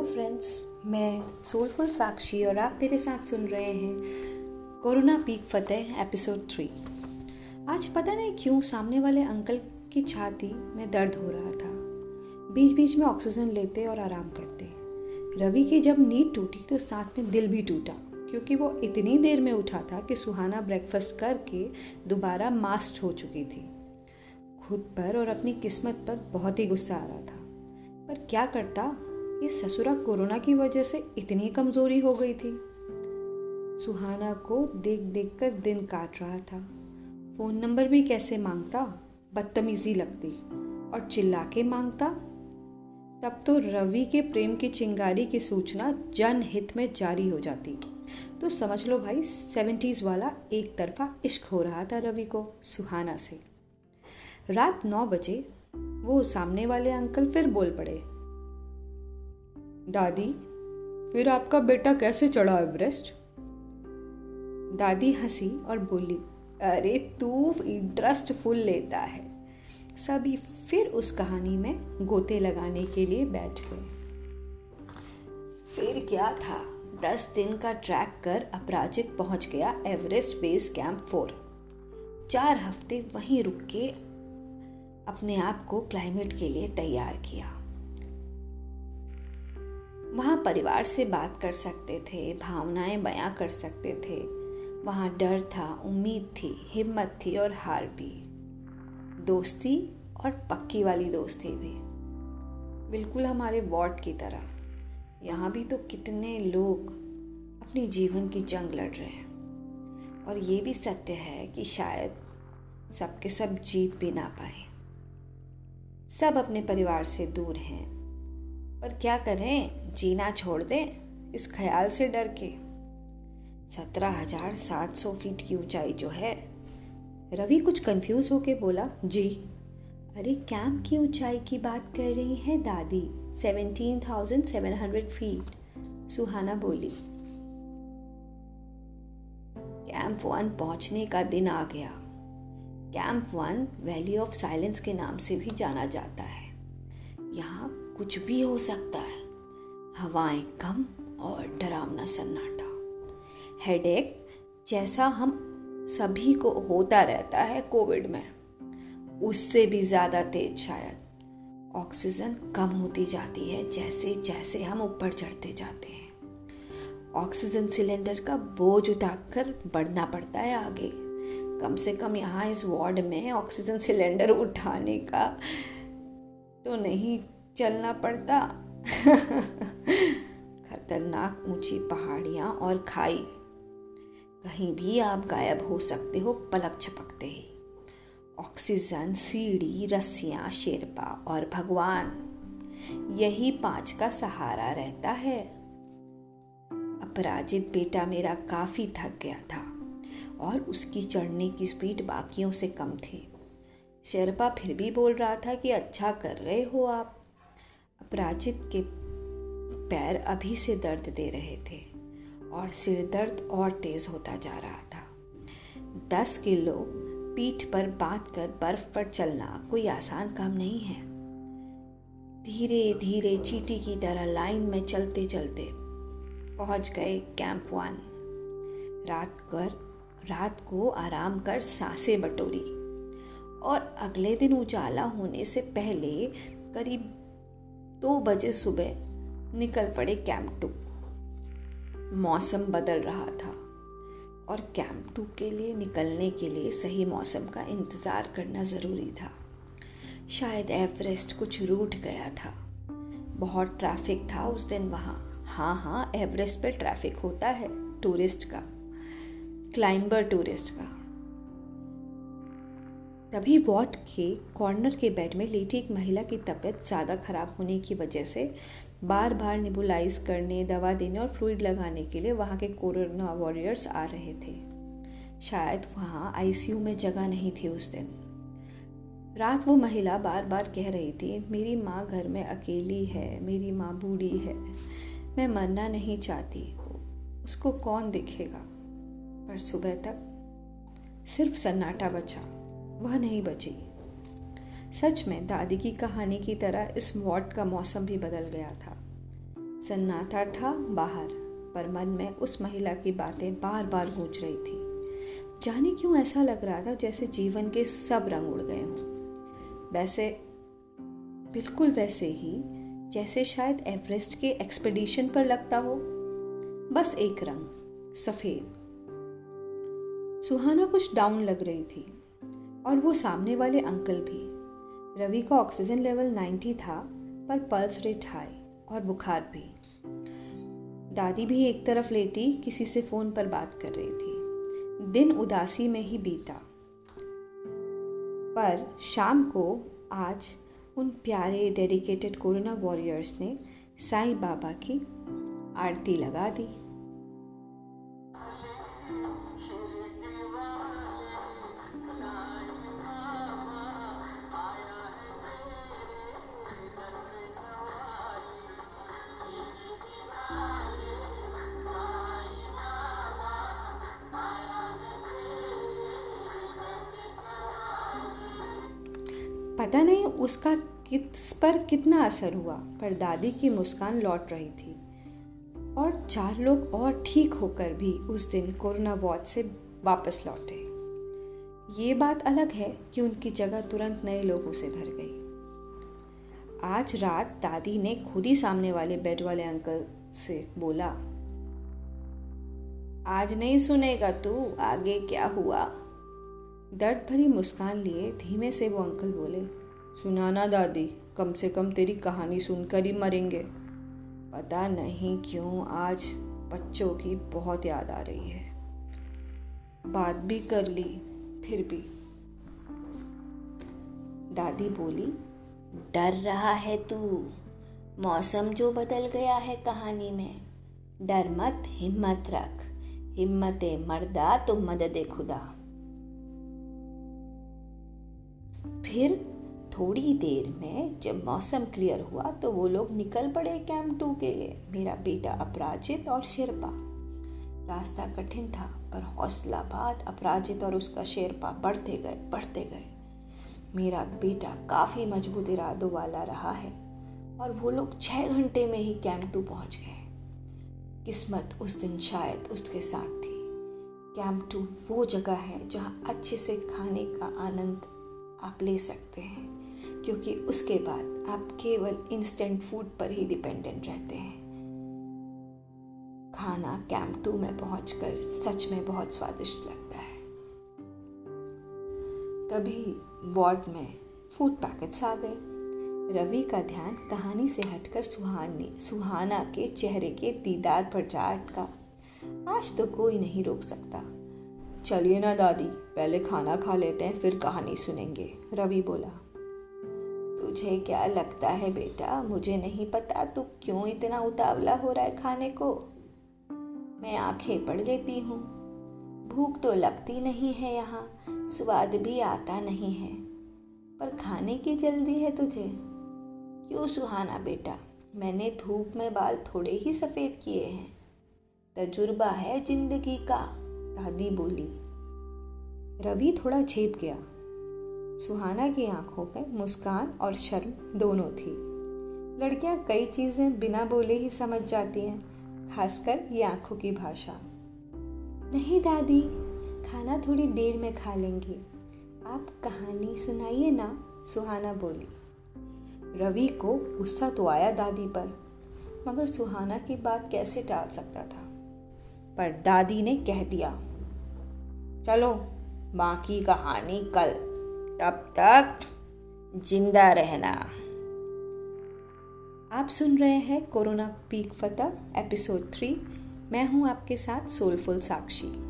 Hello friends, मैं soulful Sakshi और आप मेरे साथ सुन रहे हैं कोरोना पीक फतेह एपिसोड थ्री। आज पता नहीं क्यों सामने वाले अंकल की छाती में दर्द हो रहा था। बीच बीच में ऑक्सीजन लेते और आराम करते। रवि की जब नींद टूटी तो साथ में दिल भी टूटा, क्योंकि वो इतनी देर में उठा था कि सुहाना ब्रेकफास्ट करके दोबारा मास्ट हो चुकी थी। खुद पर और अपनी किस्मत पर बहुत ही गुस्सा आ रहा था। पर क्या करता? ये ससुरा कोरोना की वजह से इतनी कमज़ोरी हो गई थी। सुहाना को देख देख कर दिन काट रहा था। फ़ोन नंबर भी कैसे माँगता? बदतमीजी लगती। और चिल्ला के माँगता? तब तो रवि के प्रेम की चिंगारी की सूचना जनहित में जारी हो जाती। तो समझ लो भाई, सेवेंटीज वाला एक तरफा इश्क हो रहा था रवि को, सुहाना से। रात नौ बजे, वो सामने वाले अंकल फिर बोल पड़े दादी, फिर आपका बेटा कैसे चढ़ा एवरेस्ट? दादी हँसी और बोली, अरे तू इंटरेस्ट फुल लेता है। सभी फिर उस कहानी में गोते लगाने के लिए बैठ गए। फिर क्या था? दस दिन का ट्रैक कर अपराजित पहुँच गया एवरेस्ट बेस कैंप फोर। चार हफ़्ते वहीं रुक के अपने आप को क्लाइमेट के लिए तैयार किया। वहाँ परिवार से बात कर सकते थे, भावनाएँ बयां कर सकते थे। वहाँ डर था, उम्मीद थी, हिम्मत थी और हार भी। दोस्ती और पक्की वाली दोस्ती भी। बिल्कुल हमारे वार्ड की तरह। यहाँ भी तो कितने लोग अपनी जीवन की जंग लड़ रहे हैं। और ये भी सत्य है कि शायद सबके सब जीत भी ना पाए। सब अपने परिवार से दूर हैं। पर क्या करें? जीना छोड़ दें? इस ख्याल से डर के। सत्रह हज़ार सात सौ फीट की ऊंचाई जो है। रवि कुछ कंफ्यूज होके बोला, जी। अरे कैंप की ऊंचाई की बात कर रही है दादी। Seventeen thousand seven hundred feet सुहाना बोली कैंप वन पहुँचने का दिन आ गया। Camp one valley of silence के नाम से भी जाना जाता है। यहाँ कुछ भी हो सकता है। हवाएँ कम और डरावना सन्नाटा। हेडेक जैसा हम सभी को होता रहता है कोविड में, उससे भी ज़्यादा तेज शायद। ऑक्सीजन कम होती जाती है, जैसे जैसे हम ऊपर चढ़ते जाते हैं। ऑक्सीजन सिलेंडर का बोझ उठाकर बढ़ना पड़ता है आगे। कम से कम यहाँ इस वार्ड में ऑक्सीजन सिलेंडर उठाने का तो नहीं चलना पड़ता। खतरनाक ऊँची पहाड़ियाँ और खाई। कहीं भी आप गायब हो सकते हो, पलक छपकते ही। ऑक्सीजन, सीढ़ी, रस्सियाँ, शेरपा और भगवान। यही पाँच का सहारा रहता है। अपराजित बेटा मेरा काफ़ी थक गया था और उसकी चढ़ने की स्पीड बाकियों से कम थी। शेरपा फिर भी बोल रहा था कि अच्छा कर रहे हो आप। अपराजित के पैर अभी से दर्द दे रहे थे और सिर दर्द और तेज होता जा रहा था। दस किलो पीठ पर बाँध कर बर्फ़ पर चलना कोई आसान काम नहीं है। धीरे धीरे चीटी की तरह लाइन में चलते चलते पहुँच गए कैंप वन। रात कर, रात को आराम कर साँसें बटोरी और अगले दिन उजाला होने से पहले करीब दो बजे सुबह निकल पड़े कैंप टू मौसम बदल रहा था और कैंप टू के लिए निकलने के लिए सही मौसम का इंतज़ार करना ज़रूरी था। शायद एवरेस्ट कुछ रूट गया था। बहुत ट्रैफ़िक था उस दिन वहाँ। हाँ हाँ एवरेस्ट पे ट्रैफ़िक होता है टूरिस्ट का। क्लाइंबर टूरिस्ट का। तभी वॉट के कॉर्नर के बेड में लेटी एक महिला की तबीयत ज़्यादा ख़राब होने की वजह से बार बार निबुलाइज करने, दवा देने और फ्लूड लगाने के लिए वहाँ के कोरोना वॉरियर्स आ रहे थे। शायद वहाँ आईसीयू में जगह नहीं थी उस दिन। रात वो महिला बार बार कह रही थी, मेरी माँ घर में अकेली है, मेरी माँ बूढ़ी है, मैं मरना नहीं चाहती। उसको कौन दिखेगा? पर सुबह तक सिर्फ़ सन्नाटा बचा। वह नहीं बची। सच में, दादी की कहानी की तरह इस वार्ड का मौसम भी बदल गया था। सन्नाटा था बाहर, पर मन में उस महिला की बातें बार बार गूंज रही थी। जाने क्यों ऐसा लग रहा था जैसे जीवन के सब रंग उड़ गए हों। वैसे, बिल्कुल वैसे ही, जैसे शायद एवरेस्ट के एक्सपेडिशन पर लगता हो। बस एक रंग, सफ़ेद। सुहाना कुछ डाउन लग रही थी। और वो सामने वाले अंकल भी। रवि का ऑक्सीजन लेवल 90 था, पर पल्स रेट हाई और बुखार भी। दादी भी एक तरफ़ लेटी, किसी से फ़ोन पर बात कर रही थी। दिन उदासी में ही बीता। पर शाम को आज उन प्यारे डेडिकेटेड कोरोना वॉरियर्स ने साईं बाबा की आरती लगा दी। पता नहीं उसका किस पर कितना असर हुआ, पर दादी की मुस्कान लौट रही थी। और चार लोग और ठीक होकर भी उस दिन कोरोना वार्ड से वापस लौटे। ये बात अलग है कि उनकी जगह तुरंत नए लोगों से भर गई। आज रात दादी ने खुद ही सामने वाले बेड वाले अंकल से बोला, आज नहीं सुनेगा तू, आगे क्या हुआ? दर्द भरी मुस्कान लिए धीमे से वो अंकल बोले, सुनाना दादी, कम से कम तेरी कहानी सुनकर ही मरेंगे। पता नहीं क्यों आज बच्चों की बहुत याद आ रही है। बात भी कर ली, फिर भी। दादी बोली, डर रहा है तू। मौसम जो बदल गया है कहानी में। डर मत, हिम्मत रख। हिम्मत मर्दा तो मदद खुदा। फिर थोड़ी देर में जब मौसम क्लियर हुआ तो वो लोग निकल पड़े कैंप टू के लिए। मेरा बेटा अपराजित और शेरपा। रास्ता कठिन था, पर हौसला बात अपराजित और उसका शेरपा बढ़ते गए बढ़ते गए। मेरा बेटा काफ़ी मज़बूत इरादों वाला रहा है, और वो लोग छः घंटे में ही कैंप टू पहुँच गए। किस्मत उस दिन शायद उसके साथ थी। कैंप टू वो जगह है जहाँ अच्छे से खाने का आनंद आप ले सकते हैं, क्योंकि उसके बाद आप केवल इंस्टेंट फ़ूड पर ही डिपेंडेंट रहते हैं। खाना कैंप टू में पहुंचकर सच में बहुत स्वादिष्ट लगता है। तभी वार्ड में फ़ूड पैकेट्स आ गए। रवि का ध्यान कहानी से हटकर सुहानी, सुहाना के चेहरे के दीदार पर जाट का। आज तो कोई नहीं रोक सकता। चलिए ना दादी, पहले खाना खा लेते हैं, फिर कहानी सुनेंगे। रवि बोला, तुझे क्या लगता है बेटा? मुझे नहीं पता, तू क्यों इतना उतावला हो रहा है खाने को? मैं आँखें पड़ लेती हूँ। भूख तो लगती नहीं है यहाँ, स्वाद भी आता नहीं है। पर खाने की जल्दी है तुझे। क्यों सुहाना बेटा? मैंने धूप में बाल थोड़े ही सफ़ेद किए हैं। तजुर्बा है ज़िंदगी का। दादी बोली। रवि थोड़ा झेप गया। सुहाना की आँखों में मुस्कान और शर्म दोनों थी। लड़कियाँ कई चीज़ें बिना बोले ही समझ जाती हैं, खासकर ये आँखों की भाषा। नहीं दादी, खाना थोड़ी देर में खा लेंगे। आप कहानी सुनाइए ना, सुहाना बोली। रवि को गुस्सा तो आया दादी पर, मगर सुहाना की बात कैसे टाल सकता था? पर दादी ने कह दिया चलो, बाकी कहानी कल। तब तक ज़िंदा रहना। आप सुन रहे हैं कोरोना पीक फतह एपिसोड थ्री मैं हूँ आपके साथ सोलफुल साक्षी।